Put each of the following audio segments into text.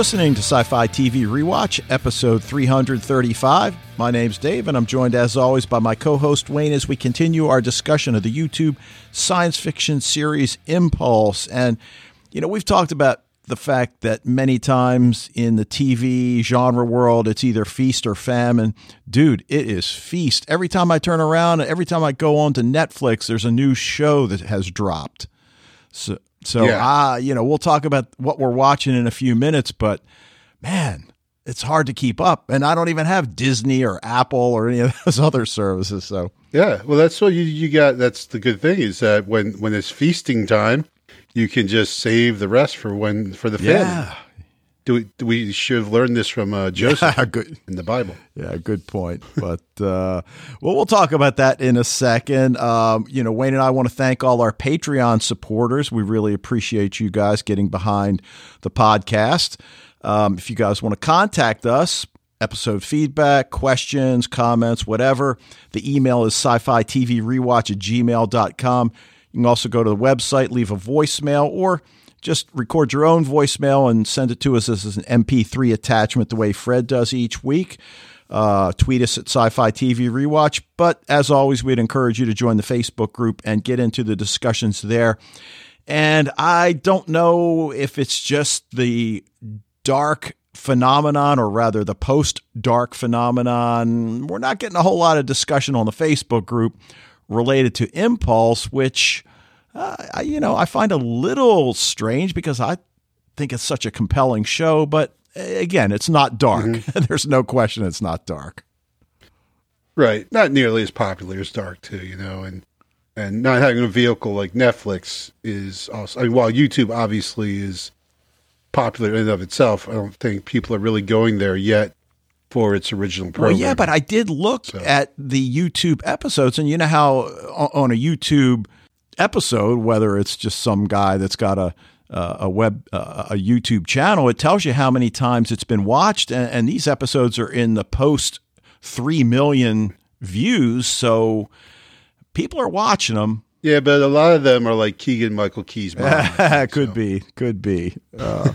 Listening to Sci Fi TV Rewatch, episode 335. My name's Dave, and I'm joined as always by my co host Wayne as we continue our discussion of the YouTube science fiction series Impulse. And, you know, we've talked about the fact that many times in the TV genre world, it's either feast or famine. Dude, it is feast. Every time I turn around, every time I go on to Netflix, there's a new show that has dropped. So, so yeah. ah, you know, we'll talk about what we're watching in a few minutes, but man, it's hard to keep up. And I don't even have Disney or Apple or any of those other services. So yeah, well, that's what you, you got. That's the good thing is that when when it's feasting time, you can just save the rest for when for the family. Yeah, do we, we should have learned this from uh, Joseph yeah, good. in the Bible. Yeah, good point. But uh, well, we'll talk about that in a second. Um, you know, Wayne and I want to thank all our Patreon supporters. We really appreciate you guys getting behind the podcast. Um, if you guys want to contact us, episode feedback, questions, comments, whatever, the email is sci-fi TV rewatch at gmail.com. You can also go to the website, leave a voicemail, or – just record your own voicemail and send it to us as an MP3 attachment, the way Fred does each week. Uh, tweet us at Sci Fi TV Rewatch. But as always, we'd encourage you to join the Facebook group and get into the discussions there. And I don't know if it's just the dark phenomenon or rather the post dark phenomenon. We're not getting a whole lot of discussion on the Facebook group related to Impulse, which uh, I, you know, I find a little strange because I think it's such a compelling show. But again, it's not dark. Mm-hmm. There's no question it's not dark. Right, not nearly as popular as Dark too. You know, and and not having a vehicle like Netflix is also. I mean, while YouTube obviously is popular in and of itself, I don't think people are really going there yet for its original program. Well, yeah, but I did look so. at the YouTube episodes, and you know how on a YouTube episode, whether it's just some guy that's got a a web a YouTube channel, it tells you how many times it's been watched, and, and these episodes are in the post three million views, so people are watching them. Yeah, but a lot of them are like Keegan Michael Key's mom. could so. be, could be, uh,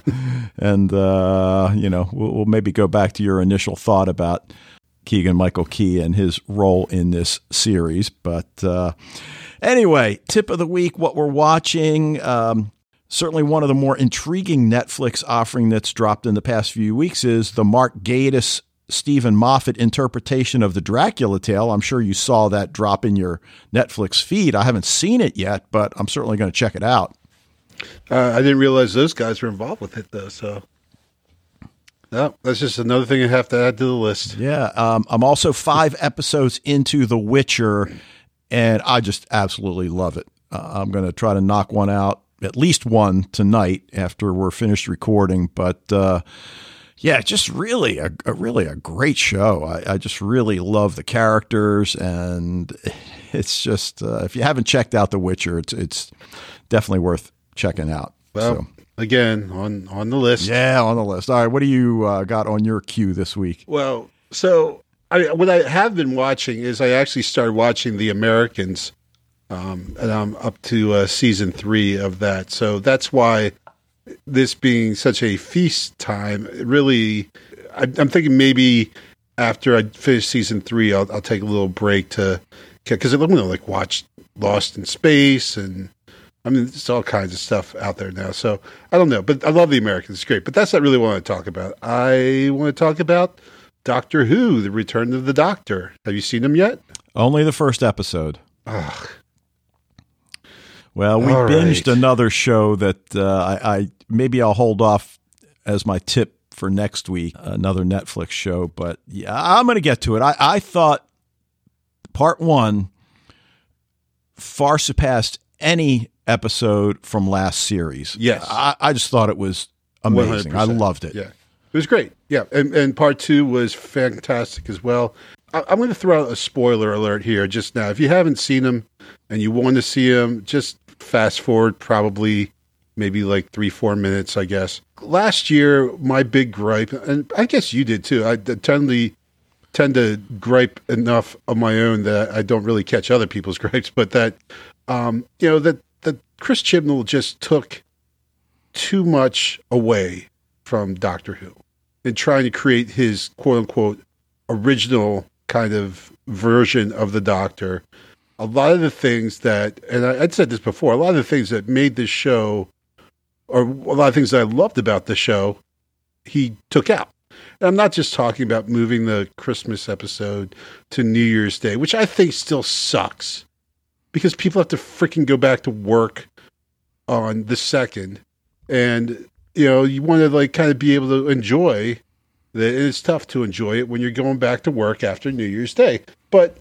and uh, you know, we'll, we'll, maybe go back to your initial thought about Keegan Michael Key and his role in this series, but. Anyway, tip of the week, what we're watching. Um, certainly one of the more intriguing Netflix offering that's dropped in the past few weeks is the Mark Gatiss Steven Moffat interpretation of the Dracula tale. I'm sure you saw that drop in your Netflix feed. I haven't seen it yet, but I'm certainly going to check it out. Uh, I didn't realize those guys were involved with it, though. So, no, that's just another thing I have to add to the list. Yeah, um, I'm also five episodes into The Witcher, and I just absolutely love it. Uh, I'm going to try to knock one out, at least one tonight after we're finished recording. But uh, yeah, just really a, a, really a great show. I, I, just really love the characters, and it's just uh, if you haven't checked out The Witcher, it's it's definitely worth checking out. Well, so. again on on the list. Yeah, on the list. All right, what do you uh, got on your queue this week? Well, so I, what I have been watching is I actually started watching The Americans, um, and I'm up to uh, season three of that. So that's why this being such a feast time, really, I, am thinking maybe after I finish season three, I'll, I'll take a little break to because I'm gonna like watch Lost in Space and I mean, there's all kinds of stuff out there now. So I don't know, but I love the Americans. It's great. But that's not really what I want to talk about. I want to talk about Doctor Who: The Return of the Doctor. Have you seen them yet? Only the first episode. Ugh. Well, we All binged right. another show that uh, I, I, maybe I'll hold off as my tip for next week. Another Netflix show, but yeah, I'm going to get to it. I, I thought part one far surpassed any episode from last series. Yes, I, I just thought it was amazing. 100%. I loved it. Yeah. It was great. Yeah, and, and part two was fantastic as well. I, am going to throw out a spoiler alert here just now. If you haven't seen them and you want to see them, just fast forward probably maybe like three, four minutes, I guess. Last year, my big gripe, and I guess you did too. I tend to tend to gripe enough of my own that I don't really catch other people's gripes, but that um, you know that that Chris Chibnall just took too much away from Doctor Who and trying to create his quote unquote original kind of version of the Doctor. A lot of the things that, and I, would said this before, a lot of the things that made this show, or a lot of things that I loved about the show, he took out. And I'm not just talking about moving the Christmas episode to New Year's Day, which I think still sucks because people have to freaking go back to work on the second. And, you know, you want to like kind of be able to enjoy that. It's tough to enjoy it when you're going back to work after New Year's Day. But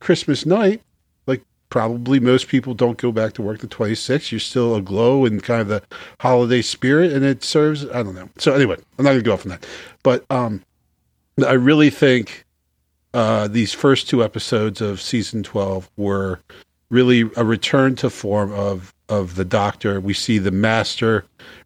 Christmas night, like probably most people don't go back to work the 26th. You're still aglow in kind of the holiday spirit and it serves, I don't know. So anyway, I'm not going to go off on that. But um, I really think uh, these first two episodes of season 12 were really a return to form of of the doctor. We see the master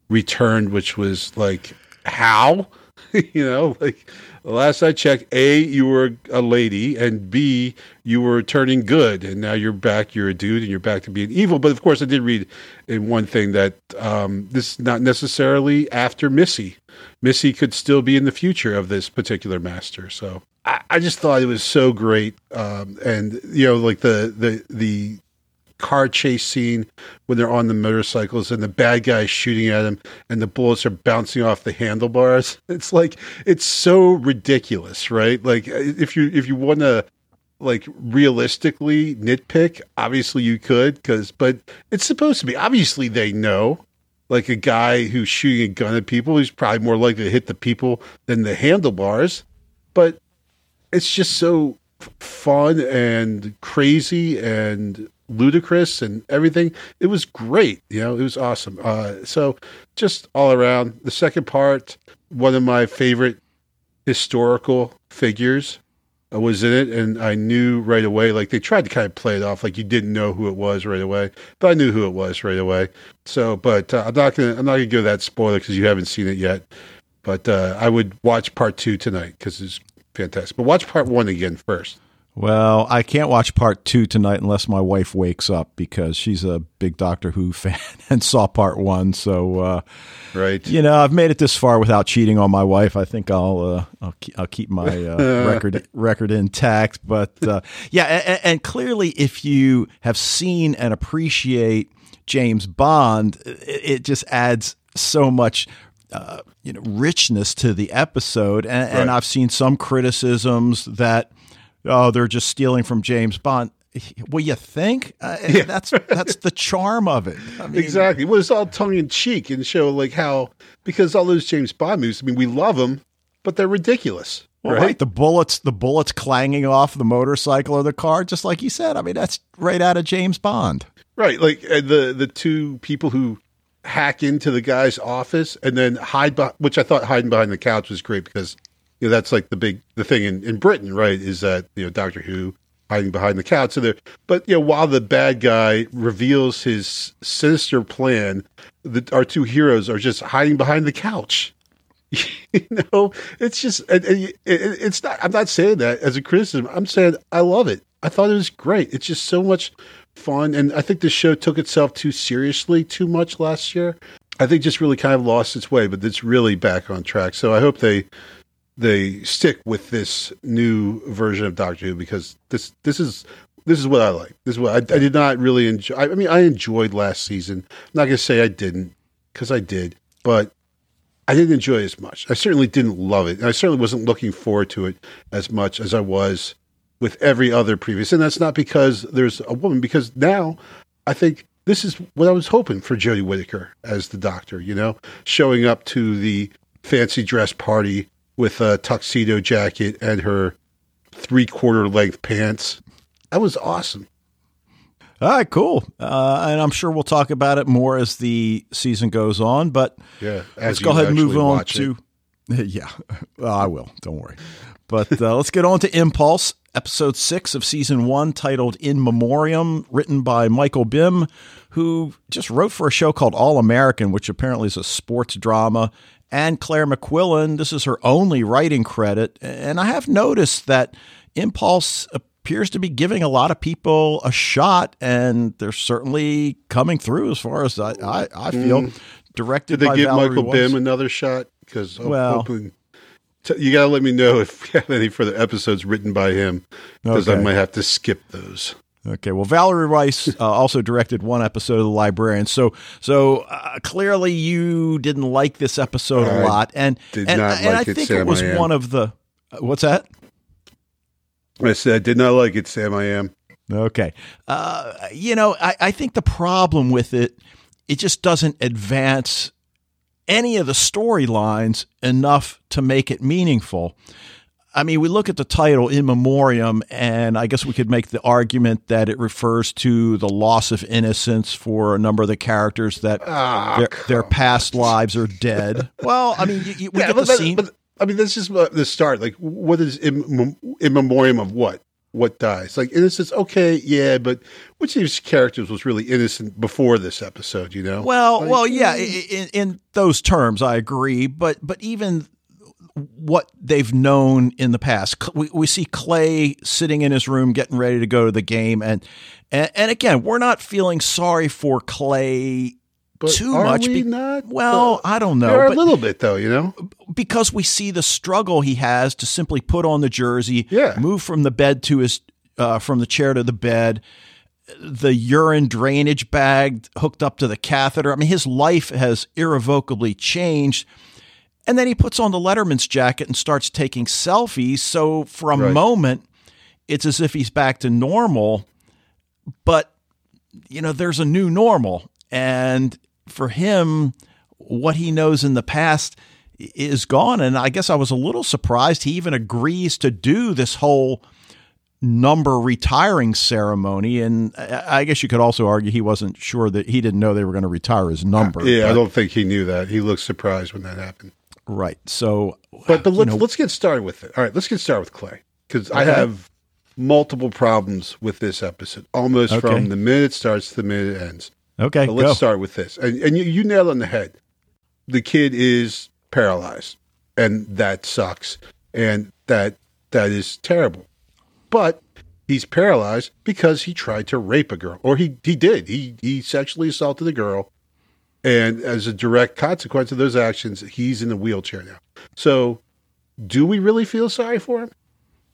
returned, which was like how, you know, like last I checked, A, you were a lady, and B, you were turning good, and now you're back, you're a dude, and you're back to being evil. But of course, I did read in one thing that um, this is not necessarily after Missy. Missy could still be in the future of this particular master. So I, I just thought it was so great, um, and you know, like the the the car chase scene when they're on the motorcycles and the bad guy shooting at them and the bullets are bouncing off the handlebars. It's like it's so ridiculous, right? Like uh, if you if you want to like realistically nitpick, obviously you could cuz but it's supposed to be obviously they know like a guy who's shooting a gun at people he's probably more likely to hit the people than the handlebars, but it's just so fun and crazy and ludicrous and everything. It was great. You know, it was awesome. Uh, so just all around. The second part, one of my favorite historical figures uh, was in it, and I knew right away. Like they tried to kind of play it off like you didn't know who it was right away, but I knew who it was right away. So, but uh, I'm not gonna I'm not gonna give that spoiler because you haven't seen it yet. But uh, I would watch part two tonight because it's fantastic. But watch part one again first. Well, I can't watch part two tonight unless my wife wakes up because she's a big Doctor Who fan and saw part one. So, uh, right, you know, I've made it this far without cheating on my wife. I think I'll uh, I'll, keep, I'll keep my uh, record record intact. But uh, yeah, and, and clearly, if you have seen and appreciate James Bond, it, it just adds so much uh, you know richness to the episode and, right. and, I've seen some criticisms that oh, they're just stealing from James Bond. Well, you think uh, yeah. that's that's the charm of it. I mean, exactly. Well, it's all tongue in cheek and show like how because all those James Bond movies. I mean, we love them, but they're ridiculous. Well, right? right? The bullets, the bullets clanging off the motorcycle or the car, just like you said. I mean, that's right out of James Bond. Right, like uh, the the two people who hack into the guy's office and then hide, be- which I thought hiding behind the couch was great because you know, that's like the big the thing in, in Britain, right? Is that you know Doctor Who hiding behind the couch. So there, but you know, while the bad guy reveals his sinister plan, the, our two heroes are just hiding behind the couch. you know, it's just it, it, it's not. I'm not saying that as a criticism. I'm saying I love it. I thought it was great. It's just so much fun, and I think the show took itself too seriously too much last year. I think just really kind of lost its way, but it's really back on track. So I hope they they stick with this new version of Doctor Who because this this is this is what I like. This is what I, I did not really enjoy. I, I, mean, I enjoyed last season. I'm not gonna say I didn't because I did, but I didn't enjoy as much. I certainly didn't love it. I certainly wasn't looking forward to it as much as I was with every other previous. And that's not because there's a woman, because now I think this is what I was hoping for Jodie Whittaker as the Doctor. You know, showing up to the fancy dress party with a tuxedo jacket and her three quarter length pants. That was awesome. All right, cool. Uh, and I'm sure we'll talk about it more as the season goes on. But yeah, let's go ahead and move on to. Yeah, well, I will. Don't worry. But uh, let's get on to Impulse, episode six of season one, titled In Memoriam, written by Michael Bim, who just wrote for a show called All American, which apparently is a sports drama and Claire McQuillan. This is her only writing credit. And I have noticed that Impulse appears to be giving a lot of people a shot, and they're certainly coming through as far as I, I, I feel. Mm. Directed Did they give Valerie Michael Weiss. Bim another shot? because I'm Well- hoping. T- you got to let me know if we have any further episodes written by him because I might have to skip those. Okay. Well, Valerie Weiss uh, also directed one episode of The Librarian. So, so uh, clearly you didn't like this episode a I lot, and did and, not and like I it, think Sam, it was one of the. uh, What's that? I said I did not like it, Sam. I am. Okay. Uh, you know, I, I think the problem with it, it just doesn't advance any of the storylines enough to make it meaningful. I mean, we look at the title in memoriam, and I guess we could make the argument that it refers to the loss of innocence for a number of the characters that Ah, their, their past lives are dead. Well, I mean, you, you, we Yeah, get the but, but- scene. but, I mean, this is the start. Like, what is in, in memoriam of what? What dies? Like innocence? Okay, yeah, but which of these characters was really innocent before this episode? You know? Well, Like, well, yeah, i- in, in those terms, I agree. But but even what they've known in the past, we, we see Clay sitting in his room getting ready to go to the game, and and, and again, we're not feeling sorry for Clay but too much. We be- not. well, I don't know, a little bit though. You know? because we see the struggle he has to simply put on the jersey, Yeah. move from the bed to his uh, from the chair to the bed, the urine drainage bag hooked up to the catheter. I mean, his life has irrevocably changed. And then he puts on the Letterman's jacket and starts taking selfies. So for a Right. moment, it's as if he's back to normal. But, you know, there's a new normal. And for him, what he knows in the past is gone. And I guess I was a little surprised he even agrees to do this whole number retiring ceremony. And I I guess you could also argue he wasn't sure that he didn't know they were going to retire his number. Yeah, I don't think he knew that. He looked surprised when that happened. Right. So, But but let's know- let's get started with it. All right, let's get started with Clay because I have multiple problems with this episode, almost Okay. from the minute it starts to the minute it ends. okay, But let's go. start with this, and and you, you nailed on the head. The kid is paralyzed, and that sucks, and that that is terrible. But he's paralyzed because he tried to rape a girl, or he he did. He he sexually assaulted a girl, and as a direct consequence of those actions, he's in a wheelchair now. So, do we really feel sorry for him?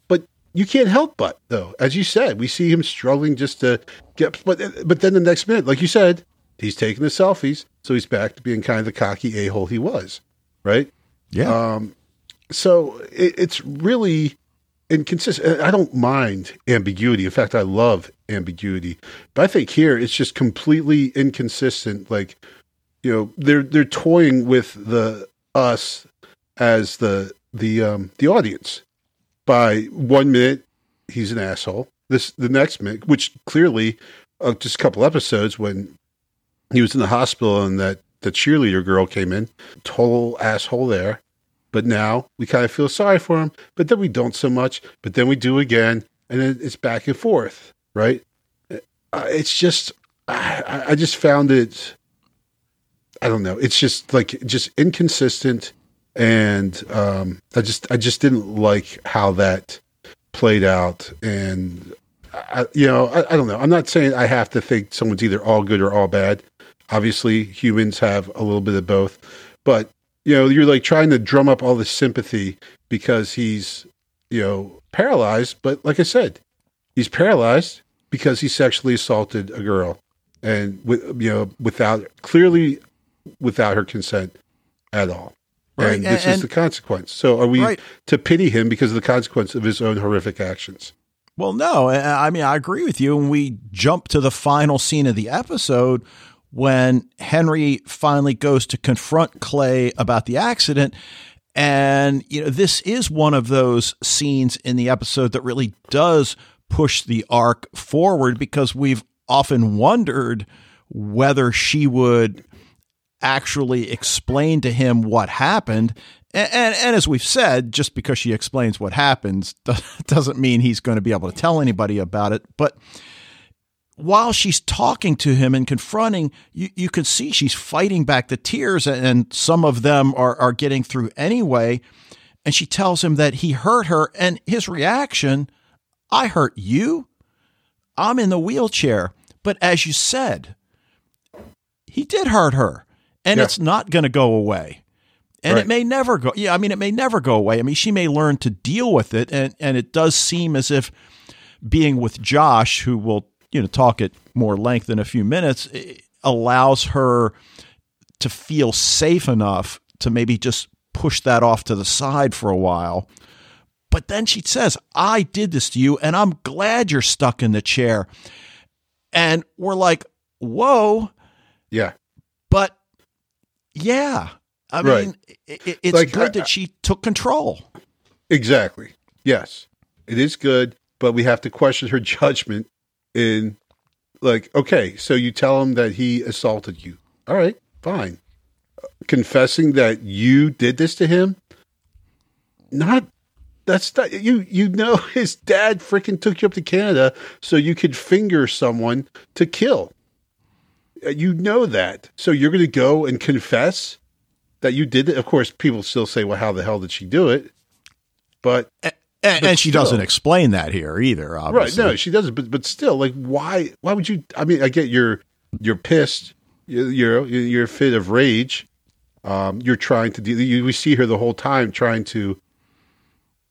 But you can't help but though, as you said, we see him struggling just to get. But but then the next minute, like you said, he's taking the selfies, so he's back to being kind of the cocky a hole he was, right? yeah. Um, so it, it's really inconsistent. I don't mind ambiguity. In fact, I love ambiguity. But I think here it's just completely inconsistent. Like, you know, they're they're toying with the us as the the um the audience. By one minute, he's an asshole. This the next minute, which clearly, uh, just a couple episodes when he was in the hospital and that the cheerleader girl came in, total asshole there. But now we kind of feel sorry for him, but then we don't so much. But then we do again, and then it's back and forth, right? Uh, it's just, I- I just found it. I don't know. It's just like just inconsistent, and um, I just I just didn't like how that played out. And I, you know, I, I don't know. I'm not saying I have to think someone's either all good or all bad. Obviously, humans have a little bit of both, but you know, you're like trying to drum up all this sympathy because he's, you know, paralyzed. But like I said, he's paralyzed because he sexually assaulted a girl, and with you know, without clearly without her consent at all. Right, And this and- is the consequence. So, are we Right. to pity him because of the consequence of his own horrific actions? Well, no, I I mean, I agree with you. And we jump to the final scene of the episode when Henry finally goes to confront Clay about the accident. And, you know, this is one of those scenes in the episode that really does push the arc forward because we've often wondered whether she would actually explain to him what happened. And, and, and as we've said, just because she explains what happens doesn't mean he's going to be able to tell anybody about it. But while she's talking to him and confronting, you, you can see she's fighting back the tears, and some of them are, are getting through anyway. And she tells him that he hurt her, and his reaction, I hurt you? I'm in the wheelchair. But as you said, he did hurt her, and Yeah. it's not going to go away. And Right. it may never go. Yeah, I mean, it may never go away. I mean, she may learn to deal with it, and and it does seem as if being with Josh, who will you know talk at more length in a few minutes, eh, allows her to feel safe enough to maybe just push that off to the side for a while. But then she says, I did this to you, and I'm glad you're stuck in the chair. And we're like, whoa, Yeah. Yeah. I Right. mean, i i- it's Like, good I- that she took control. Exactly. Yes. It is good, but we have to question her judgment in like, okay, so you tell him that he assaulted you. All right, fine. Confessing that you did this to him? Not that's not you you know his dad freaking took you up to Canada so you could finger someone to kill. Uh, You know that. So you're going to go and confess that you did it. Of course, people still say, "Well, how the hell did she do it?" But And, and she still. doesn't explain that here either, right, no, she doesn't. But but still, like, why? Why would you? I mean, I get you're you're pissed. You're you're, you're a fit of rage. Um, you're trying to do. You, we see her the whole time trying to,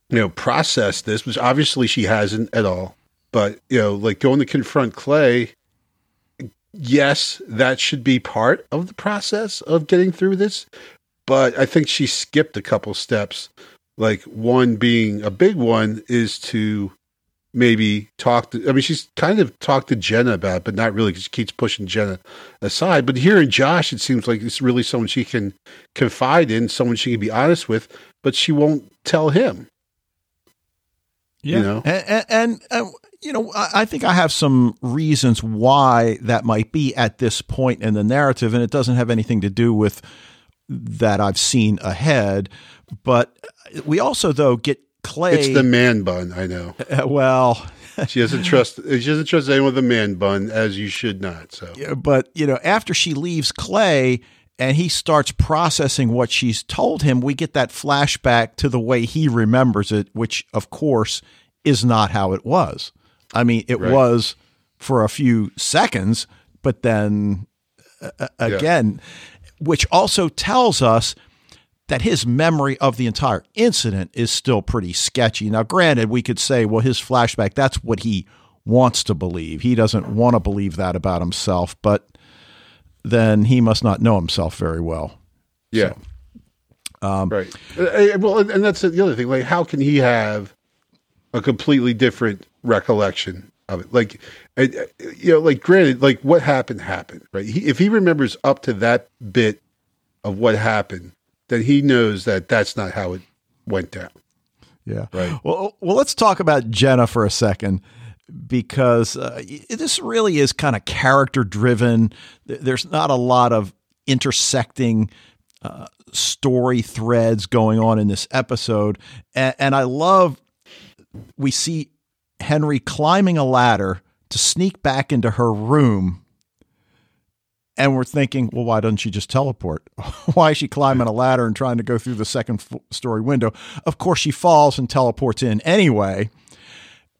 you know, process this, which obviously she hasn't at all. But you know, like going to confront Clay. Yes, that should be part of the process of getting through this. But I think she skipped a couple steps. Like one being a big one is to maybe talk to, I mean, she's kind of talked to Jenna about it, but not really 'cause she keeps pushing Jenna aside. But here in Josh, it seems like it's really someone she can confide in, someone she can be honest with, but she won't tell him. Yeah. You know? and, and, and uh, you know, I, think I have some reasons why that might be at this point in the narrative, and it doesn't have anything to do with that I've seen ahead. But we also, though, get Clay. It's the man bun, I know. uh, well, She doesn't trust, she doesn't trust anyone with a man bun, as you should not. So, Yeah, but you know, after she leaves Clay and he starts processing what she's told him, we get that flashback to the way he remembers it, which of course is not how it was. I mean, it Right. was for a few seconds, but then uh, again, which also tells us that his memory of the entire incident is still pretty sketchy. Now, granted, we could say, well, his flashback, that's what he wants to believe. He doesn't want to believe that about himself, but then he must not know himself very well. yeah. right. Uh, uh, well, and- and that's the other thing. Like, how can he have a completely different recollection of it? Like, you know, like, granted, like what happened happened, right? He, if he remembers up to that bit of what happened, then he knows that that's not how it went down. Yeah. Right. Well, well, let's talk about Jenna for a second because uh, this really is kind of character driven. There's not a lot of intersecting uh, story threads going on in this episode, and, and I love we see Henry climbing a ladder to sneak back into her room. And we're thinking, well, why doesn't she just teleport? why is she climbing a ladder and trying to go through the second story window? Of course, she falls and teleports in anyway.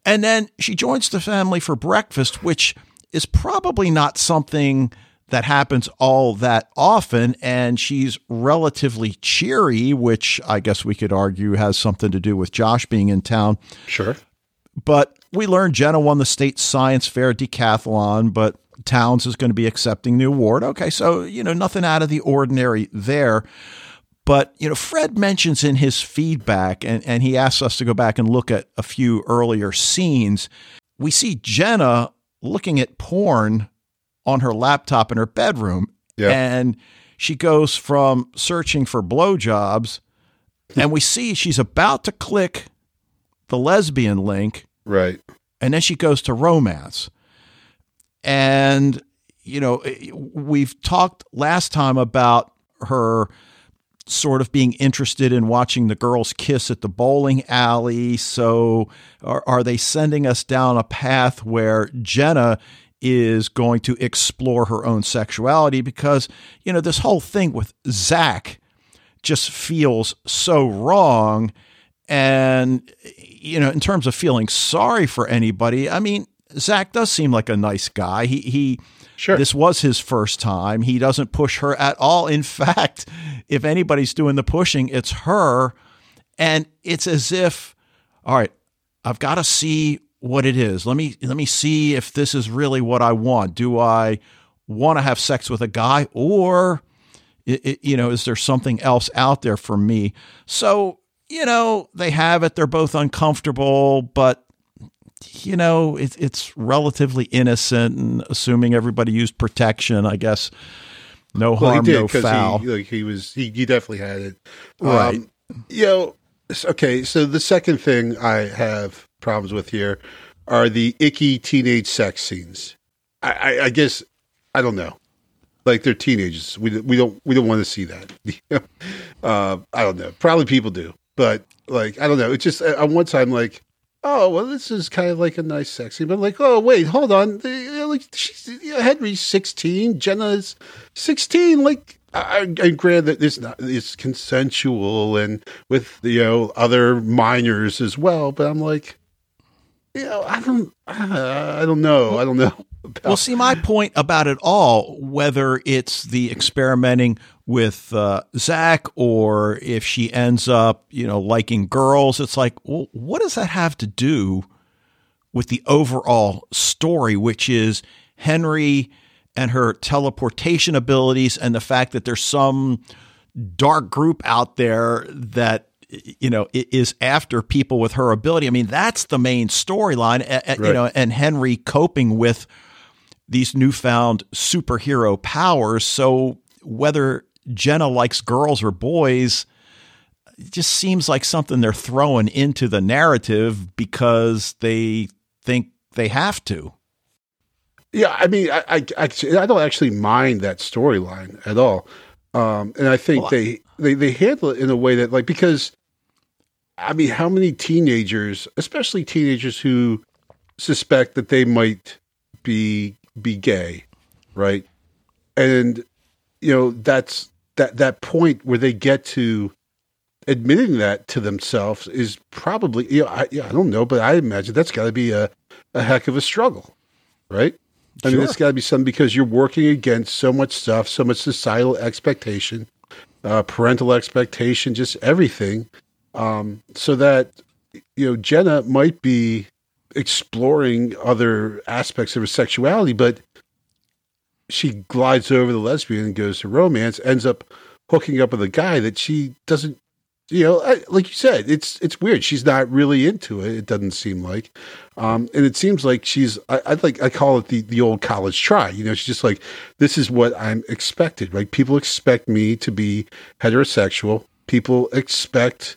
And then she joins the family for breakfast, which is probably not something that happens all that often. And she's relatively cheery, which I guess we could argue has something to do with Josh being in town. Sure. But we learned Jenna won the state science fair decathlon, but Townes is going to be accepting the award. Okay, so, you know, nothing out of the ordinary there. But, you know, Fred mentions in his feedback, and, and he asks us to go back and look at a few earlier scenes. We see Jenna looking at porn on her laptop in her bedroom. Yeah. And she goes from searching for blowjobs, hmm. and we see she's about to click the lesbian link, Right. and then she goes to romance. And, you know, we've talked last time about her sort of being interested in watching the girls kiss at the bowling alley. So are, are they sending us down a path where Jenna is going to explore her own sexuality? Because, you know, this whole thing with Zach just feels so wrong. And, you know, in terms of feeling sorry for anybody, I mean, Zach does seem like a nice guy. He he Sure. this was his first time. He doesn't push her at all. In fact, if anybody's doing the pushing, it's her. And it's as if, all right, I've got to see what it is. Let me let me see if this is really what I want. Do I want to have sex with a guy or it, it, you know, is there something else out there for me? So, you know, they have it. They're both uncomfortable, but you know, it, it's relatively innocent and assuming everybody used protection, I guess. No well, harm, he did no foul. he like he was he, he definitely had it. Right. Um, you know, okay. So the second thing I have problems with here are the icky teenage sex scenes. I, I, I guess I don't know. Like they're teenagers. We we don't we don't want to see that. uh, I don't know. Probably people do, but like I don't know. It's just uh, on one I'm like, oh well, this is kind of like a nice sex scene. But like, oh wait, hold on. Like you know, Henry's 16, Jenna's 16. Like, I, I grant that it's not it's consensual and with you know other minors as well. But I'm like, you know, I don't, uh, I don't know, I don't know. about- Well, see, my point about it all, whether it's the experimenting with uh, Zach or if she ends up, you know, liking girls, it's like, well, what does that have to do with the overall story, which is Henry and her teleportation abilities and the fact that there's some dark group out there that you know is after people with her ability. I mean, that's the main storyline. a- You know, and Henry coping with these newfound superhero powers. So whether Jenna likes girls or boys, it just seems like something they're throwing into the narrative because they think they have to. Yeah, I mean, I, I, I don't actually mind that storyline at all, um, and I think Well, they, they they handle it in a way that, like, because I mean, how many teenagers, especially teenagers who suspect that they might be be gay, right? And you know, that's that that point where they get to admitting that to themselves is probably, you know, I, yeah, I don't know, but I imagine that's got to be a a heck of a struggle, right? I mean, Sure. it's got to be something because you're working against so much stuff, so much societal expectation, uh, parental expectation, just everything. Um, so that you know, Jenna might be exploring other aspects of her sexuality, but she glides over the lesbian and goes to romance, ends up hooking up with a guy that she doesn't. You know, like you said, it's it's weird. She's not really into it. It doesn't seem like, um, and it seems like she's. I, I like I call it the the old college try. You know, she's just like, this is what I'm expected. Right? People expect me to be heterosexual. People expect,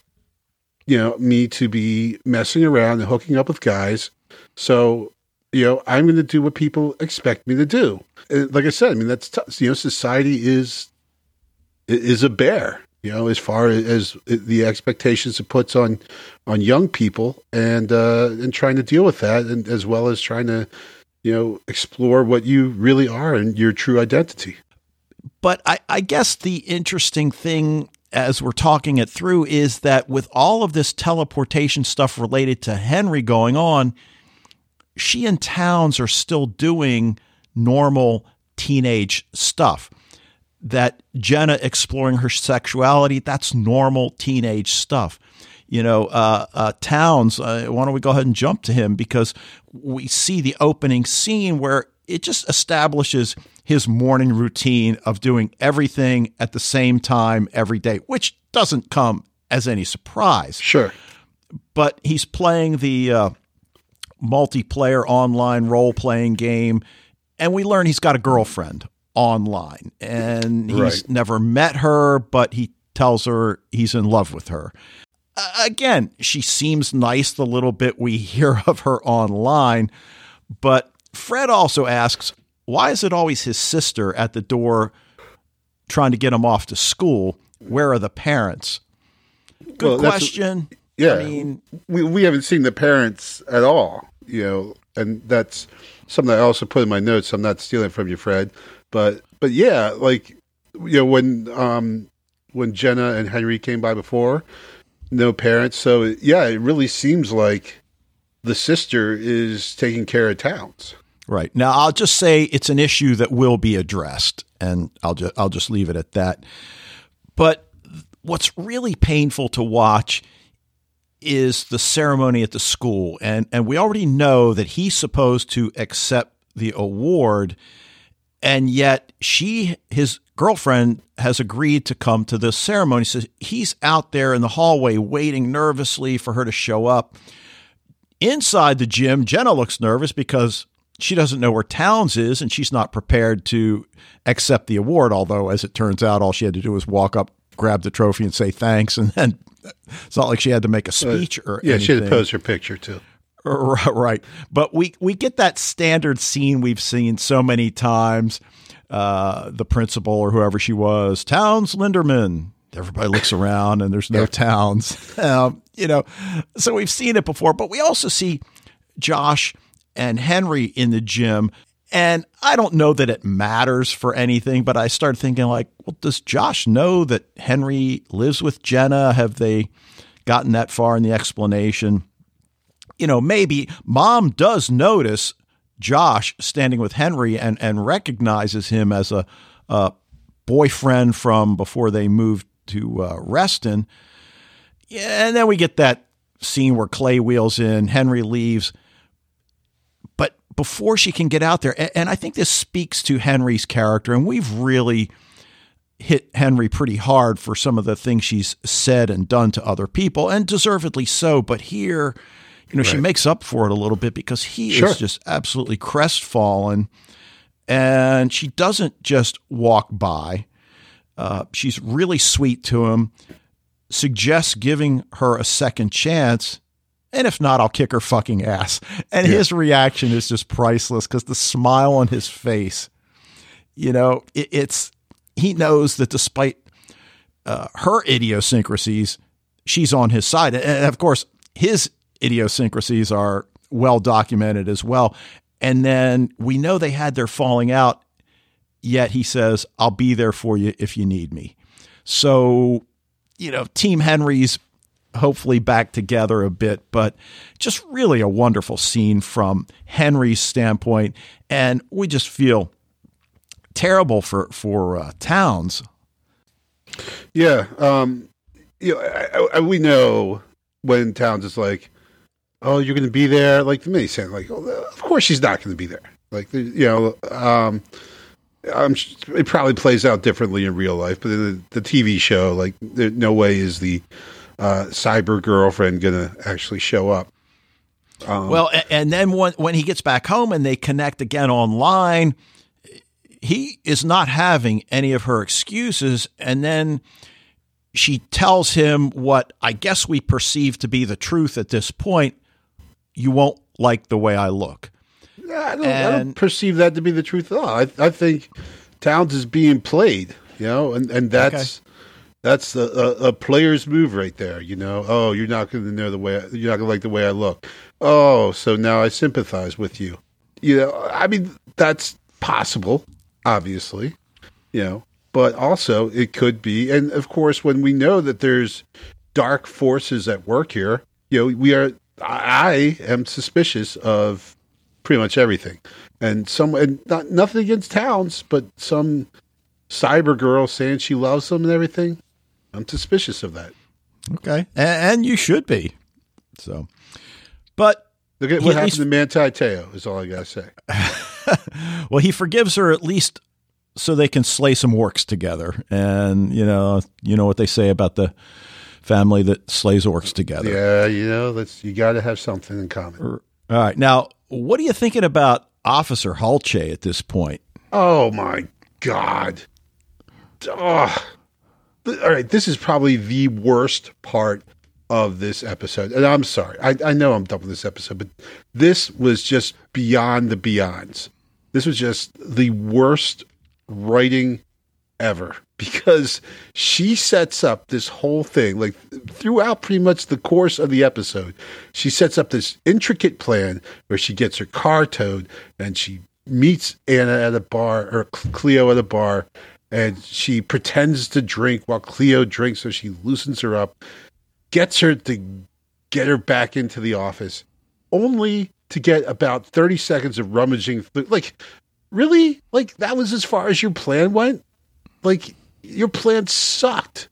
you know, me to be messing around and hooking up with guys. So, you know, I'm going to do what people expect me to do. And like I said, I mean, that's tough. You know, society is is a bear. You know, as far as the expectations it puts on on young people, and uh, and trying to deal with that, and as well as trying to, you know, explore what you really are and your true identity. But I, I guess the interesting thing as we're talking it through is that with all of this teleportation stuff related to Henry going on, she and Townes are still doing normal teenage stuff. That Jenna exploring her sexuality, that's normal teenage stuff. You know, uh, uh, Townes, uh, why don't we go ahead and jump to him? Because we see the opening scene where it just establishes his morning routine of doing everything at the same time every day, which doesn't come as any surprise Sure. but he's playing the uh, multiplayer online role playing game, and we learn he's got a girlfriend online, and he's Right. never met her, but he tells her he's in love with her. Uh, again, she seems nice the little bit we hear of her online, but Fred also asks, why is it always his sister at the door trying to get him off to school? Where are the parents? Good Well, question. Yeah. I mean, we we haven't seen the parents at all, you know, and that's something I also put in my notes. I'm not stealing from you, Fred, but but yeah, like you know when um when Jenna and Henry came by before, no parents. So yeah, it really seems like the sister is taking care of towns. Right. Now I'll just say it's an issue that will be addressed and I'll just I'll just leave it at that. But what's really painful to watch is the ceremony at the school. And and we already know that he's supposed to accept the award. And yet she his girlfriend has agreed to come to this ceremony. So he's out there in the hallway waiting nervously for her to show up. Inside the gym jenna looks nervous because she doesn't know where towns is and she's not prepared to accept the award although as it turns out all she had to do was walk up grab the trophy and say thanks and then it's not like she had to make a speech or yeah anything. she had to pose her picture too Right. But we we get that standard scene we've seen so many times. Uh, the principal or whoever she was, Townes Linderman. Everybody looks around and there's no Yeah. towns. Um, you know, so we've seen it before, but we also see Josh and Henry in the gym. And I don't know that it matters for anything, but I started thinking, like, well, does Josh know that Henry lives with Jenna? Have they gotten that far in the explanation? you know, maybe mom does notice Josh standing with Henry and, and recognizes him as a, a boyfriend from before they moved to uh, Reston. Yeah, and then we get that scene where Clay wheels in, Henry leaves. Before she can get out there, and, I think this speaks to Henry's character, and we've really hit Henry pretty hard for some of the things she's said and done to other people, and deservedly so. But here, you know, she makes up for it a little bit because he Sure. is just absolutely crestfallen. And she doesn't just walk by. Uh, she's really sweet to him, suggests giving her a second chance. And if not, I'll kick her fucking ass. And his reaction is just priceless because the smile on his face, you know, it, it's, he knows that despite uh, her idiosyncrasies, she's on his side. And of course, his idiosyncrasies are well documented as well. And then we know they had their falling out, yet he says, I'll be there for you if you need me. So, you know, Team Henry's hopefully back together a bit, but just really a wonderful scene from Henry's standpoint. And we just feel terrible for, for uh, Townes. Yeah, um, you know, I, I, we know when Townes is like, "Oh, you're going to be there," like the me saying, "Like, oh, of course she's not going to be there." Like, you know, um, I'm, it probably plays out differently in real life, but in the, the TV show, like, there, no way is the uh, cyber girlfriend going to actually show up. Um, Well, and then when when he gets back home and they connect again online, he is not having any of her excuses, and then she tells him what I guess we perceive to be the truth at this point. You won't like the way I look. I don't, I don't perceive that to be the truth at all. I, I think Townes is being played, you know, and, and that's that's a, a, a player's move right there. You know, oh, you're not going to know the way I, you're not going to like the way I look. Oh, so now I sympathize with you. You know, I mean that's possible, obviously, you know, but also it could be, and of course, when we know that there's dark forces at work here, you know, we are. I am suspicious of pretty much everything. And some, and not nothing against Townes, but some cyber girl saying she loves him and everything. I'm suspicious of that. Okay, and, and you should be. So, but Look at what at happened least- to Manti Te'o. Is all I gotta say. well, he forgives her at least so they can slay some orcs together. And you know, you know what they say about the family that slays orcs together. Yeah, you know, that's you got to have something in common. All right. Now, what are you thinking about Officer Halche at this point? Oh my god! Oh. All right, this is probably the worst part of this episode, and I'm sorry. I, I know I'm done with this episode, but this was just beyond the beyonds. This was just the worst writing ever because she sets up this whole thing like throughout pretty much the course of the episode she sets up this intricate plan where she gets her car towed and she meets anna at a bar or cleo at a bar and she pretends to drink while cleo drinks so she loosens her up gets her to get her back into the office only to get about 30 seconds of rummaging through. Like, really? Like, that was as far as your plan went? Like, your plan sucked.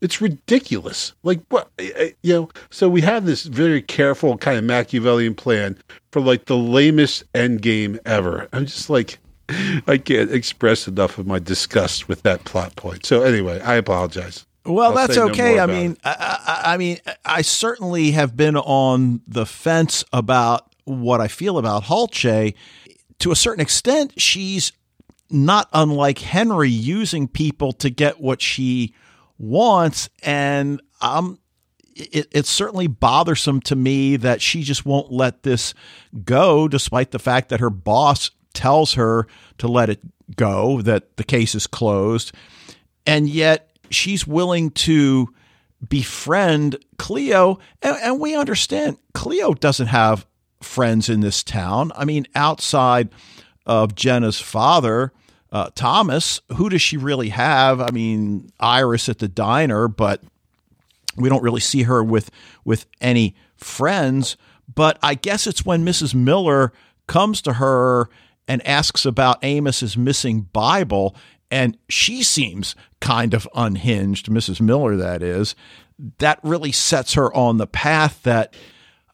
It's ridiculous. Like what you know. So we have this very careful kind of Machiavellian plan for like the lamest end game ever. I'm just like, I can't express enough of my disgust with that plot point. So anyway, I apologize. Well, I'll that's okay. No I mean, I, I, I mean, I certainly have been on the fence about what I feel about Holcz. To a certain extent, she's not unlike Henry using people to get what she wants. And um, it, it's certainly bothersome to me that she just won't let this go, despite the fact that her boss tells her to let it go, that the case is closed. And yet she's willing to befriend Cleo. And, and we understand Cleo doesn't have friends in this town. I mean, outside of Jenna's father, uh, Thomas, who does she really have? I mean, Iris at the diner, but we don't really see her with with any friends. But I guess it's when Mrs. Miller comes to her and asks about Amos's missing Bible, and she seems kind of unhinged, Mrs. Miller, that is. That really sets her on the path that,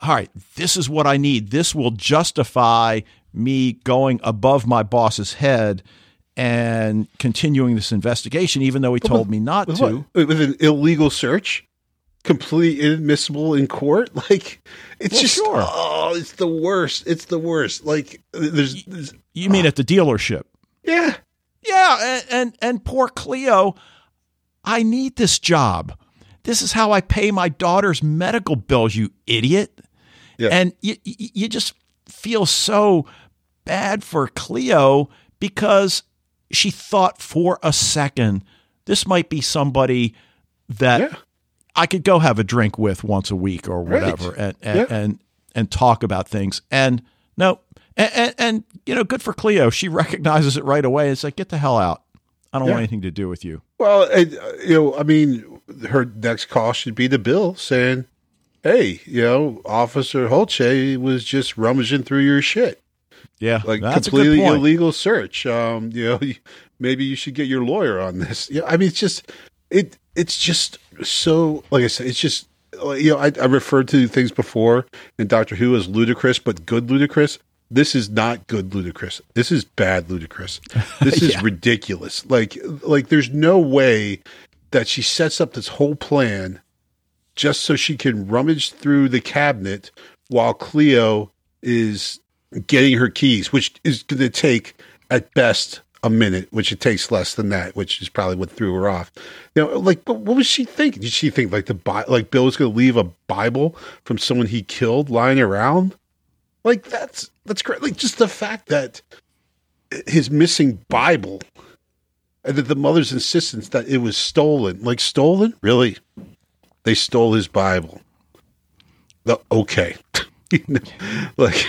all right, this is what I need. This will justify me going above my boss's head and continuing this investigation, even though he told me not with to. What? With an illegal search, completely inadmissible in court. Like it's well, just sure. oh, it's the worst. It's the worst. Like there's, there's you mean at the dealership? Yeah, yeah, and, and and poor Cleo. I need this job. This is how I pay my daughter's medical bills. You idiot. Yeah. And you you just feel so bad for Cleo because she thought for a second this might be somebody that yeah. I could go have a drink with once a week or whatever, right. and and, yeah. and and talk about things. And no, and, and, and, you know, good for Cleo. She recognizes it right away. It's like, get the hell out. I don't yeah. want anything to do with you. Well, and, uh, you know, I mean, her next call should be the bill saying, "Hey, you know, Officer Holcz was just rummaging through your shit." Yeah, like completely illegal search. Um, you know, maybe you should get your lawyer on this. Yeah, I mean, it's just it. It's just so. Like I said, it's just you know. I, I referred to things before in Doctor Who as ludicrous, but good ludicrous. This is not good ludicrous. This is bad ludicrous. This is yeah. ridiculous. Like, like there's no way that she sets up this whole plan just so she can rummage through the cabinet while Cleo is getting her keys, which is going to take at best a minute, which it takes less than that, which is probably what threw her off. You know, like what was she thinking? Did she think like the like Bill was going to leave a Bible from someone he killed lying around? Like that's that's great. Like just the fact that his missing Bible and that the mother's insistence that it was stolen, like stolen, really, they stole his Bible. The okay, like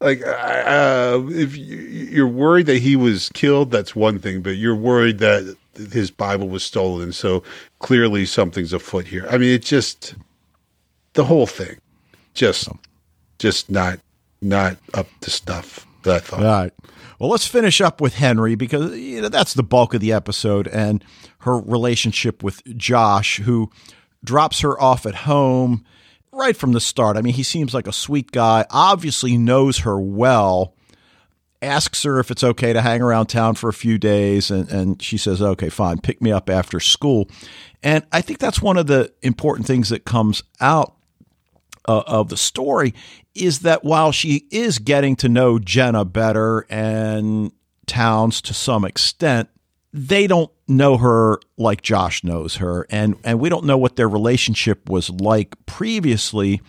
like uh, if you're worried that he was killed, that's one thing, but you're worried that his Bible was stolen. So clearly something's afoot here. I mean, it just the whole thing, just just not not up to stuff. That I thought. All right. Well, let's finish up with Henry because you know that's the bulk of the episode and her relationship with Josh, who drops her off at home right from the start. I mean, he seems like a sweet guy, obviously knows her well, asks her if it's okay to hang around town for a few days, and, and she says, okay, fine, pick me up after school. And I think that's one of the important things that comes out uh, of the story is that while she is getting to know Jenna better and Townes to some extent, they don't know her like Josh knows her, and and we don't know what their relationship was like previously,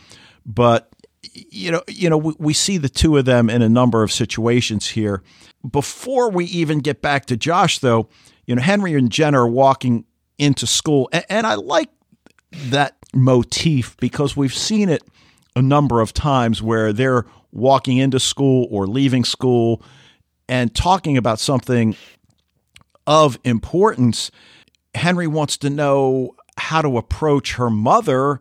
but you know, you know, we, we see the two of them in a number of situations here. Before we even get back to Josh, though, you know, Henry and Jenna are walking into school, and, and I like that motif because we've seen it a number of times where they're walking into school or leaving school and talking about something of importance. Henry wants to know how to approach her mother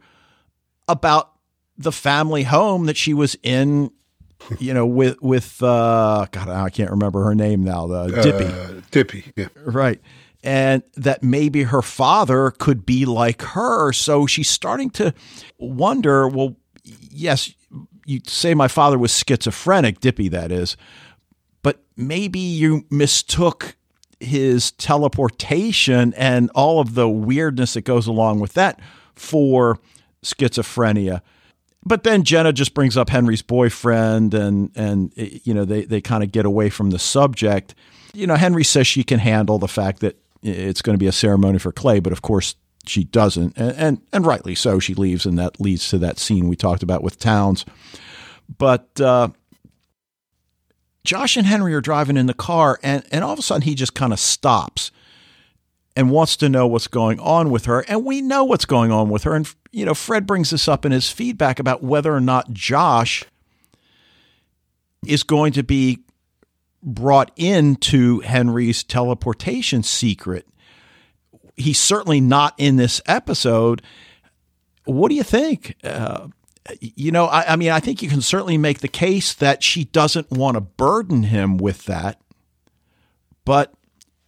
about the family home that she was in you know, with with uh, God, I can't remember her name now. The Dippy, uh, Dippy, yeah, right. And that maybe her father could be like her. So she's starting to wonder. Well, yes, you say my father was schizophrenic, Dippy, that is, but maybe you mistook his teleportation and all of the weirdness that goes along with that for schizophrenia but then Jenna just brings up Henry's boyfriend, and and you know they they kind of get away from the subject. You know, Henry says she can handle the fact that it's going to be a ceremony for Clay, but of course she doesn't, and and, and rightly so. She leaves, and that leads to that scene we talked about with Townes. But uh, Josh and Henry are driving in the car, and and all of a sudden he just kind of stops and wants to know what's going on with her. And we know what's going on with her. And, you know, Fred brings this up in his feedback about whether or not Josh is going to be brought into Henry's teleportation secret. He's certainly not in this episode. What do you think? Uh, you know, I, I mean, I think you can certainly make the case that she doesn't want to burden him with that. But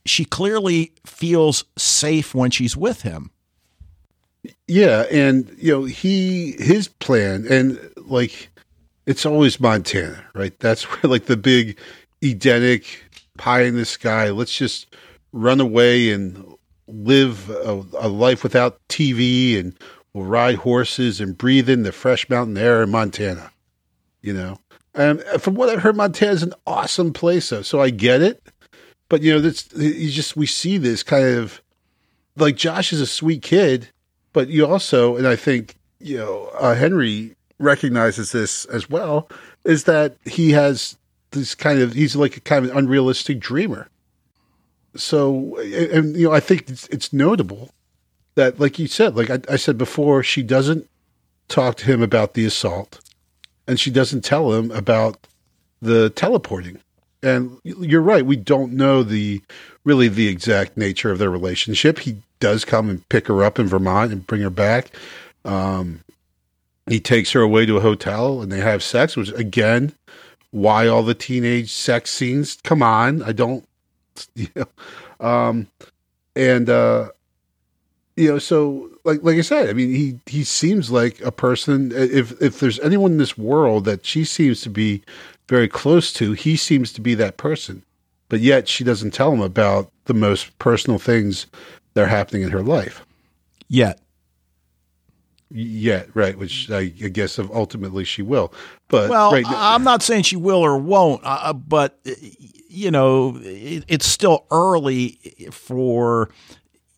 she clearly feels safe when she's with him. Yeah, and you know, he his plan and like it's always Montana, right? That's where like the big Edenic pie in the sky. Let's just run away and live a, a life without TV and we'll ride horses and breathe in the fresh mountain air in Montana. You know, and from what I've heard, Montana is an awesome place, though. So I get it. But you know, that's you just we see this kind of like Josh is a sweet kid, but you also, and I think you know uh, Henry recognizes this as well, is that he has this kind of he's like a kind of unrealistic dreamer. So, and, you know, I think it's, it's, notable that, like you said, like I, I said before, she doesn't talk to him about the assault, and she doesn't tell him about the teleporting and you're right. We don't know the really the exact nature of their relationship. He does come and pick her up in Vermont and bring her back. Um, he takes her away to a hotel and they have sex. Which again, why all the teenage sex scenes? Come on, I don't. You know, um, and uh, you know, so like like I said, I mean, he he seems like a person. If if there's anyone in this world that she seems to be very close to, he seems to be that person. But yet she doesn't tell him about the most personal things that are happening in her life. Yet. Yet, right, which I, guess ultimately she will. But well, right, I'm not saying she will or won't, uh, uh but you know, it, it's still early for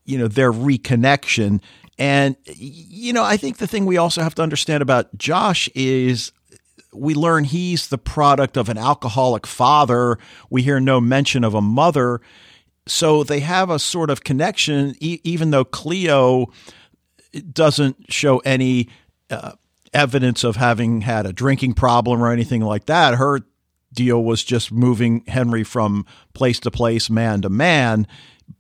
you know their reconnection. And you know, I think the thing we also have to understand about Josh is we learn he's the product of an alcoholic father. We hear no mention of a mother. So they have a sort of connection, e- even though Cleo doesn't show any uh, evidence of having had a drinking problem or anything like that. Her deal was just moving Henry from place to place, man to man.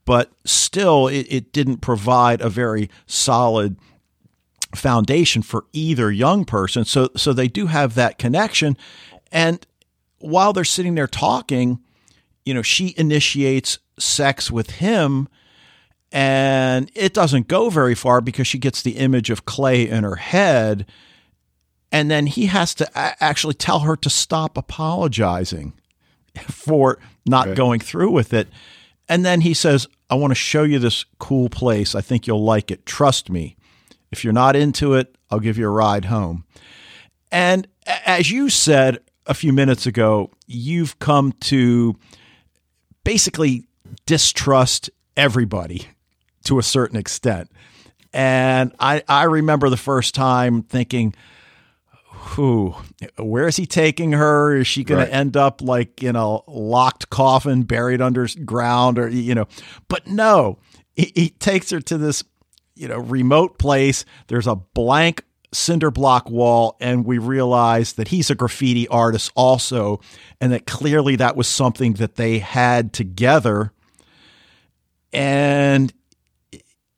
But still, it, it didn't provide a very solid foundation for either young person. So so they do have that connection. And while they're sitting there talking, you know, she initiates sex with him and it doesn't go very far because she gets the image of Clay in her head and then he has to a- actually tell her to stop apologizing for not okay. going through with it. And then he says, I want to show you this cool place. I think you'll like it. Trust me. If you're not into it, I'll give you a ride home. And as you said a few minutes ago, you've come to basically distrust everybody to a certain extent. And I, I remember the first time thinking, who, where is he taking her? Is she going right. to end up like in a locked coffin buried underground or, you know, but no, he, he takes her to this you know, remote place. There's a blank cinder block wall, and we realize that he's a graffiti artist also, and that clearly that was something that they had together. And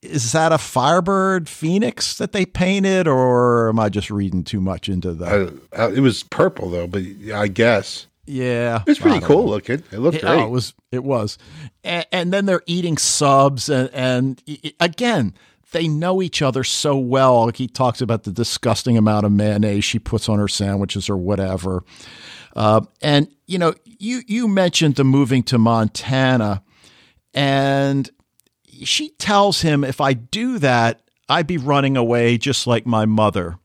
is that a Firebird Phoenix that they painted, or am I just reading too much into that? Uh, it was purple though, but I guess. Yeah, it's pretty cool know. looking. It looked great. Oh, it was. It was, and, and then they're eating subs, and and again, they know each other so well. He talks about the disgusting amount of mayonnaise she puts on her sandwiches or whatever. Uh, and you know, you you mentioned the moving to Montana, and she tells him if I do that, I'd be running away just like my mother.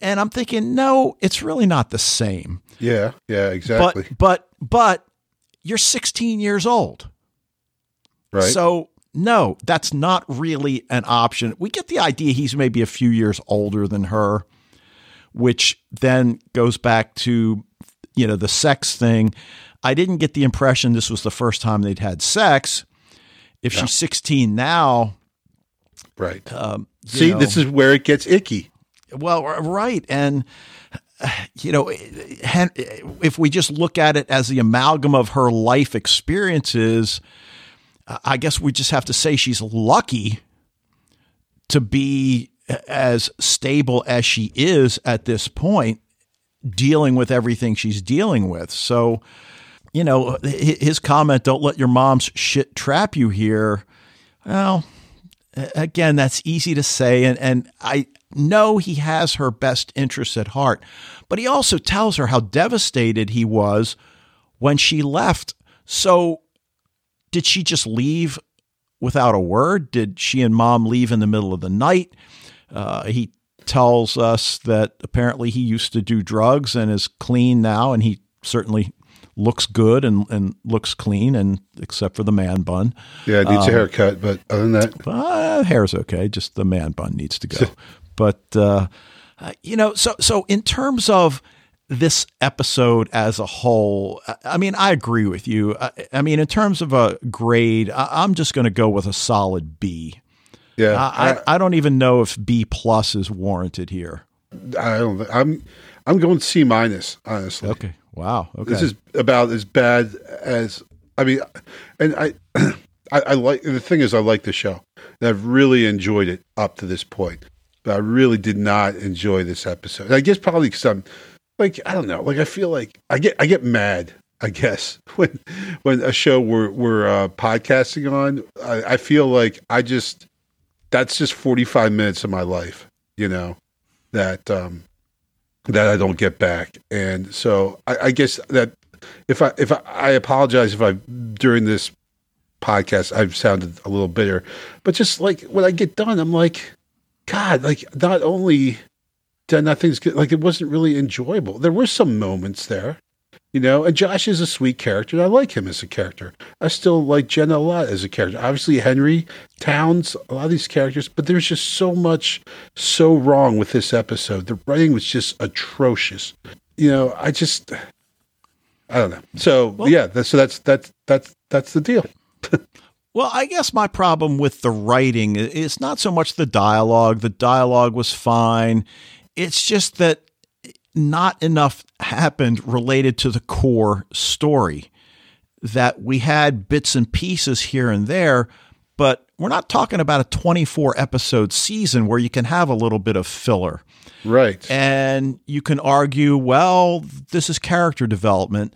And I'm thinking, no, it's really not the same. Yeah, yeah, exactly. But but but you're 16 years old. Right. So no, that's not really an option. We get the idea he's maybe a few years older than her, which then goes back to you know the sex thing. I didn't get the impression this was the first time they'd had sex. If she's 16 now, right? Um, See, know, this is where it gets icky. Well, right, and you know, if we just look at it as the amalgam of her life experiences, I guess we just have to say she's lucky to be as stable as she is at this point, dealing with everything she's dealing with. So, you know, his comment, don't let your mom's shit trap you here. Well, again, that's easy to say. And, and I know he has her best interests at heart, but he also tells her how devastated he was when she left. So, did she just leave without a word? Did she and mom leave in the middle of the night? Uh, he tells us that apparently he used to do drugs and is clean now, and he certainly looks good and, and looks clean, and except for the man bun. Yeah, it needs um, a haircut, but other than that, uh, hair's okay. Just the man bun needs to go. but uh, uh, you know, so so in terms of this episode as a whole, I mean, I agree with you. I, I mean, in terms of a grade, I, am just going to go with a solid B. Yeah, I, I, I don't even know if B plus is warranted here. I don't. I'm I'm going C minus. Honestly. Okay. Wow. Okay. This is about as bad as I mean, and I, I, I like the thing is I like the show. And I've really enjoyed it up to this point, but I really did not enjoy this episode. I guess probably because I'm like I don't know, like I feel like I get I get mad. I guess when when a show we're we're uh, podcasting on, I, I feel like I just that's just forty five minutes of my life, you know, that um that I don't get back. And so I, I guess that if I if I, I, apologize if I during this podcast I've sounded a little bitter, but just like when I get done, I'm like, God, like not only did nothing's good, like it wasn't really enjoyable. There were some moments there, you know, and Josh is a sweet character. I like him as a character. I still like Jenna a lot as a character. Obviously, Henry Townes, a lot of these characters, but there's just so much so wrong with this episode. The writing was just atrocious. You know, I just, I don't know. So well, yeah, that's, so that's that's that's that's the deal. Well, I guess my problem with the writing is not so much the dialogue. The dialogue was fine. It's just that not enough happened related to the core story. That we had bits and pieces here and there, but we're not talking about a 24 episode season where you can have a little bit of filler. Right. And you can argue, well, this is character development.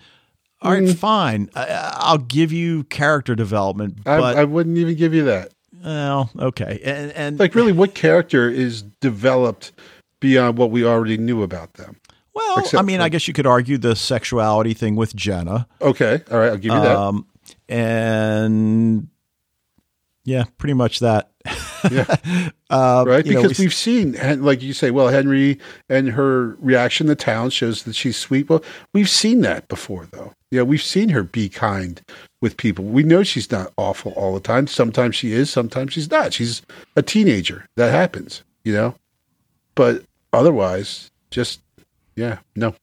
All right, mm. fine. I, will give you character development, but I, I, wouldn't even give you that. Well, okay. And, and like, really, what character is developed beyond what we already knew about them? Well, Except I mean, for, I guess you could argue the sexuality thing with Jenna. Okay, all right, I'll give you that. Um, and yeah, pretty much that. yeah. Um, right, because know, we, have seen, like you say, well, Henry and her reaction to Townes shows that she's sweet. Well, we've seen that before, though. Yeah, we've seen her be kind with people. We know she's not awful all the time. Sometimes she is, sometimes she's not. She's a teenager. That happens, you know. But otherwise, just yeah, no.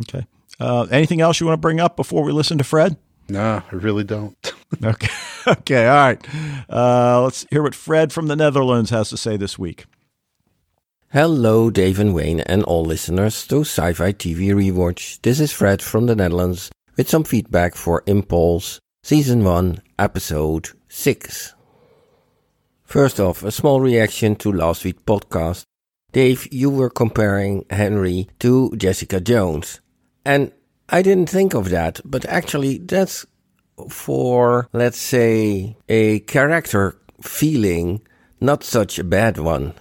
Okay. Uh, anything else you want to bring up before we listen to Fred? Nah, I really don't. okay. Okay. All right. Uh, let's hear what Fred from the Netherlands has to say this week. Hello, Dave and Wayne, and all listeners to Sci Fi TV Rewatch. This is Fred from the Netherlands with some feedback for Impulse Season 1, Episode 6. First off, a small reaction to last week's podcast. Dave, you were comparing Henry to Jessica Jones. And I didn't think of that, but actually that's for, let's say, a character feeling, not such a bad one.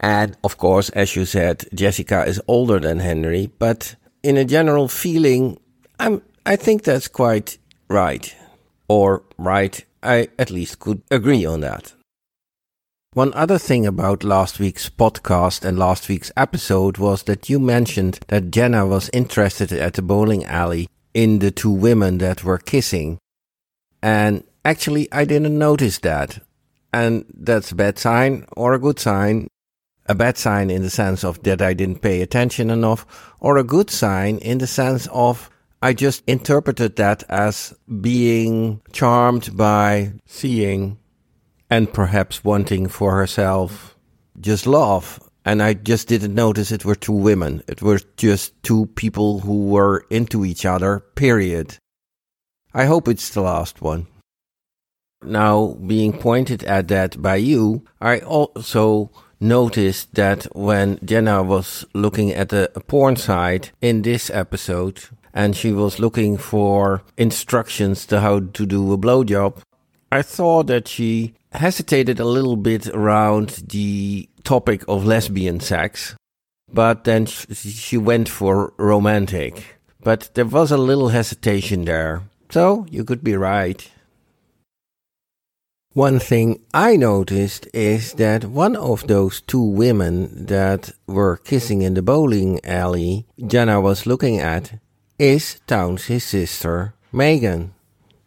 And of course, as you said, Jessica is older than Henry, but in a general feeling, I'm, I think that's quite right. Or right, I at least could agree on that. One other thing about last week's podcast and last week's episode was that you mentioned that Jenna was interested at the bowling alley in the two women that were kissing. And actually, I didn't notice that. And that's a bad sign or a good sign. A bad sign in the sense of that I didn't pay attention enough, or a good sign in the sense of I just interpreted that as being charmed by seeing and perhaps wanting for herself just love. And I just didn't notice it were two women. It were just two people who were into each other, period. I hope it's the last one. Now, being pointed at that by you, I also noticed that when Jenna was looking at the porn site in this episode, and she was looking for instructions to how to do a blowjob, I thought that she hesitated a little bit around the topic of lesbian sex, but then she went for romantic. But there was a little hesitation there, so you could be right. One thing I noticed is that one of those two women that were kissing in the bowling alley Jenna was looking at is Townes' sister, Megan.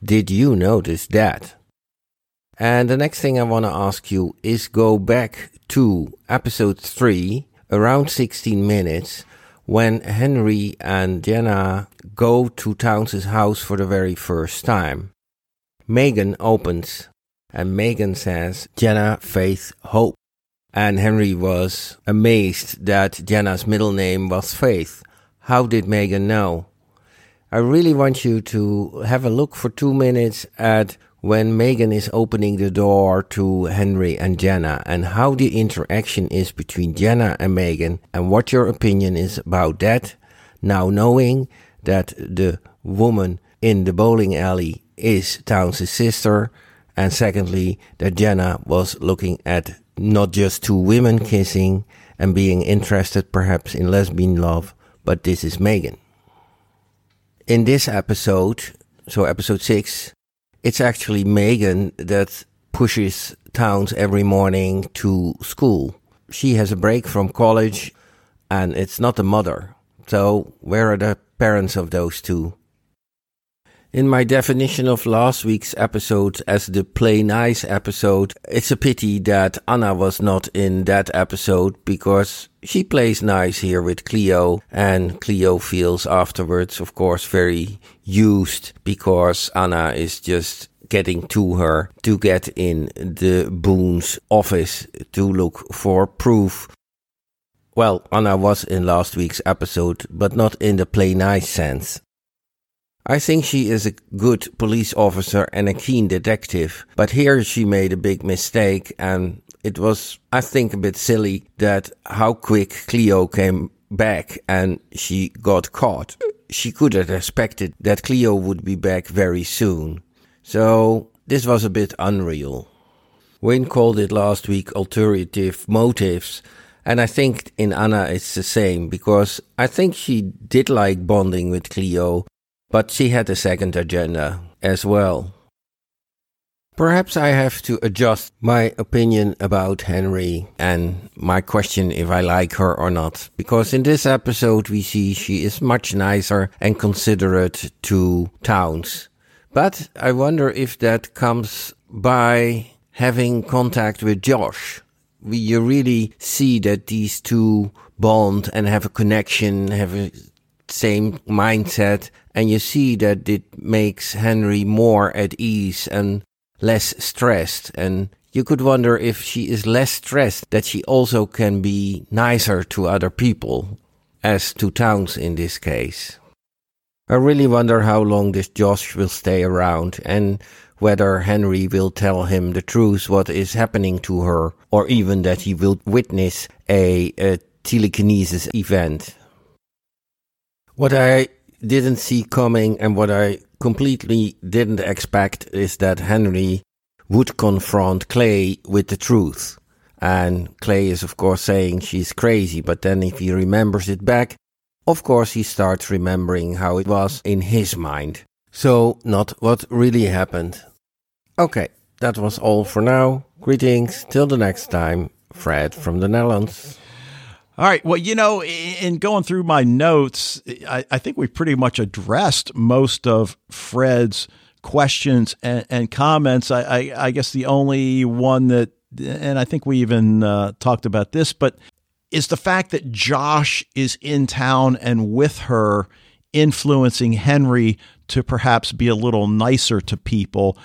Did you notice that? And the next thing I want to ask you is go back to episode 3, around 16 minutes, when Henry and Jenna go to Townes' house for the very first time. Megan opens, and Megan says, Jenna, faith, hope. And Henry was amazed that Jenna's middle name was Faith. How did Megan know? I really want you to have a look for two minutes at when Megan is opening the door to Henry and Jenna and how the interaction is between Jenna and Megan and what your opinion is about that. Now knowing that the woman in the bowling alley is Townes' sister and secondly that Jenna was looking at not just two women kissing and being interested perhaps in lesbian love, but this is Megan. In this episode, so episode 6, it's actually Megan that pushes Townes every morning to school. She has a break from college and it's not the mother. So where are the parents of those two? In my definition of last week's episode as the play nice episode, it's a pity that Anna was not in that episode because she plays nice here with Cleo and Cleo feels afterwards, of course, very used because Anna is just getting to her to get in the Boone's office to look for proof. Well, Anna was in last week's episode, but not in the play nice sense. I think she is a good police officer and a keen detective, but here she made a big mistake and it was, I think, a bit silly that how quick Cleo came back and she got caught. She could have expected that Cleo would be back very soon. So this was a bit unreal. Wayne called it last week alternative motives, and I think in Anna it's the same because I think she did like bonding with Cleo, but she had a second agenda as well. Perhaps I have to adjust my opinion about Henry and my question if I like her or not, because in this episode we see she is much nicer and considerate to Townes. But I wonder if that comes by having contact with Josh. We, you really see that these two bond and have a connection, have a same mindset, and you see that it makes Henry more at ease and less stressed. And you could wonder if she is less stressed, that she also can be nicer to other people, as to Townes in this case. I really wonder how long this Josh will stay around and whether Henry will tell him the truth, what is happening to her, or even that he will witness a, a telekinesis event. What I didn't see coming and what I completely didn't expect is that Henry would confront Clay with the truth. And Clay is, of course, saying she's crazy, but then if he remembers it back, of course, he starts remembering how it was in his mind. So, not what really happened. Okay, that was all for now. Greetings, till the next time. Fred from the Netherlands. All right. Well, you know, in going through my notes, I, I think we pretty much addressed most of Fred's questions and, and comments. I, I, I, guess the only one that, and I think we even uh, talked about this, but is the fact that Josh is in town and with her influencing Henry to perhaps be a little nicer to people.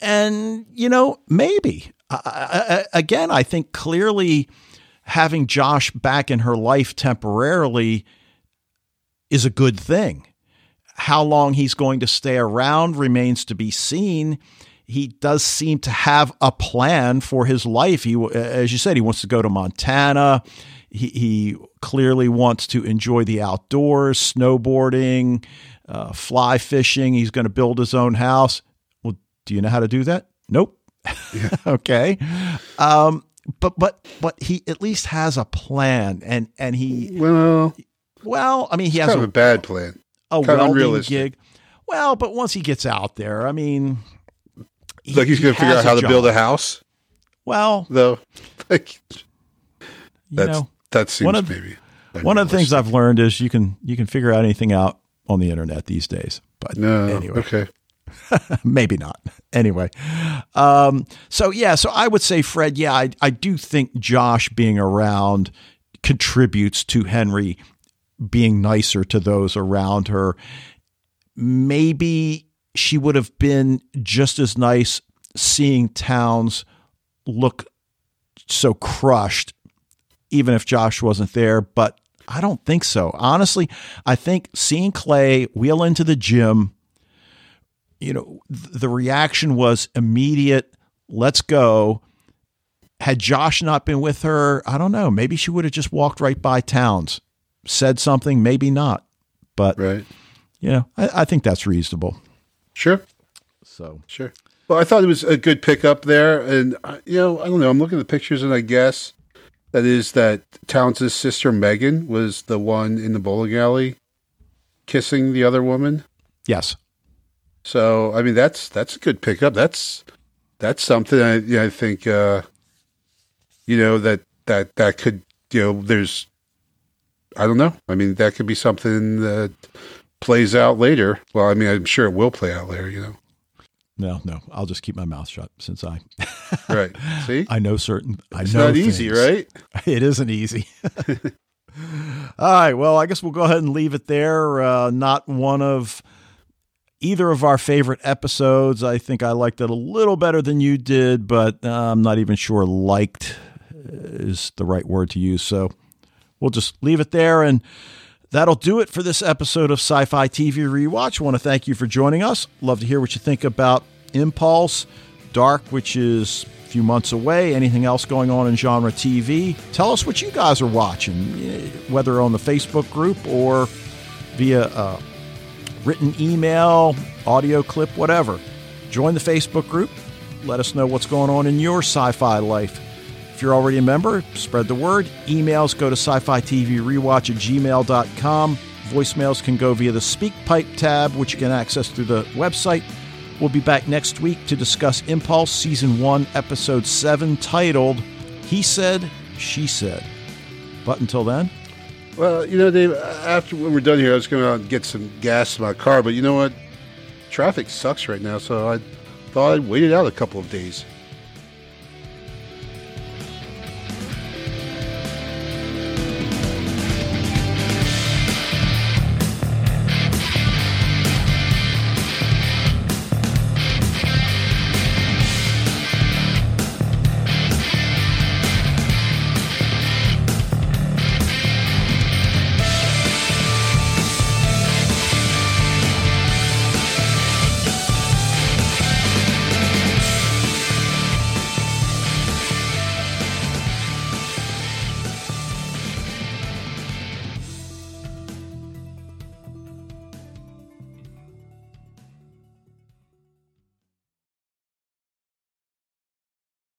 And, you know, maybe. I, again, I think clearly having Josh back in her life temporarily is a good thing. How long he's going to stay around remains to be seen. He does seem to have a plan for his life. He, as you said, he wants to go to Montana. He, he clearly wants to enjoy the outdoors, snowboarding, uh, fly fishing. He's going to build his own house. Well, do you know how to do that? Nope. Yeah. okay. Um, but but but he at least has a plan, and and he well well, I mean he has kind a, of a bad plan, a kind welding gig. Well, but once he gets out there, I mean, he, like he's going to figure out how to build a house. Well, though, like that's know, that seems one of, maybe one of the things I've learned is you can you can figure out anything out on the internet these days. But no, anyway, okay. Maybe not. Anyway, um, so yeah, so I would say, Fred, yeah, I, I do think Josh being around contributes to Henry being nicer to those around her. Maybe she would have been just as nice seeing Townes look so crushed, even if Josh wasn't there. But I don't think so. Honestly, I think seeing Clay wheel into the gym you know, the reaction was immediate. Let's go. Had Josh not been with her, I don't know. Maybe she would have just walked right by Townes, said something, maybe not. But, right. you know, I, I think that's reasonable. Sure. So, sure. Well, I thought it was a good pickup there. And, uh, you know, I don't know. I'm looking at the pictures and I guess that is that Townes' sister Megan was the one in the bowling alley kissing the other woman. Yes. So I mean that's that's a good pickup. That's that's something I you know, I think uh, you know that that that could you know there's I don't know. I mean that could be something that plays out later. Well, I mean I'm sure it will play out later. You know. No, no. I'll just keep my mouth shut since I. right. See. I know certain. I it's know not easy, right? It isn't easy. All right. Well, I guess we'll go ahead and leave it there. Uh, not one of either of our favorite episodes. I think I liked it a little better than you did, but uh, I'm not even sure liked is the right word to use. So we'll just leave it there. And that'll do it for this episode of Sci Fi TV Rewatch. I want to thank you for joining us. Love to hear what you think about Impulse, Dark, which is a few months away. Anything else going on in genre TV? Tell us what you guys are watching, whether on the Facebook group or via. Uh, written email, audio clip, whatever. Join the Facebook group. Let us know what's going on in your sci fi life. If you're already a member, spread the word. Emails go to sci fi TV rewatch at gmail.com. Voicemails can go via the SpeakPipe tab, which you can access through the website. We'll be back next week to discuss Impulse Season 1, Episode 7, titled He Said, She Said. But until then, well, you know, Dave, after when we're done here, I was going to get some gas in my car, but you know what? Traffic sucks right now, so I thought I'd wait it out a couple of days.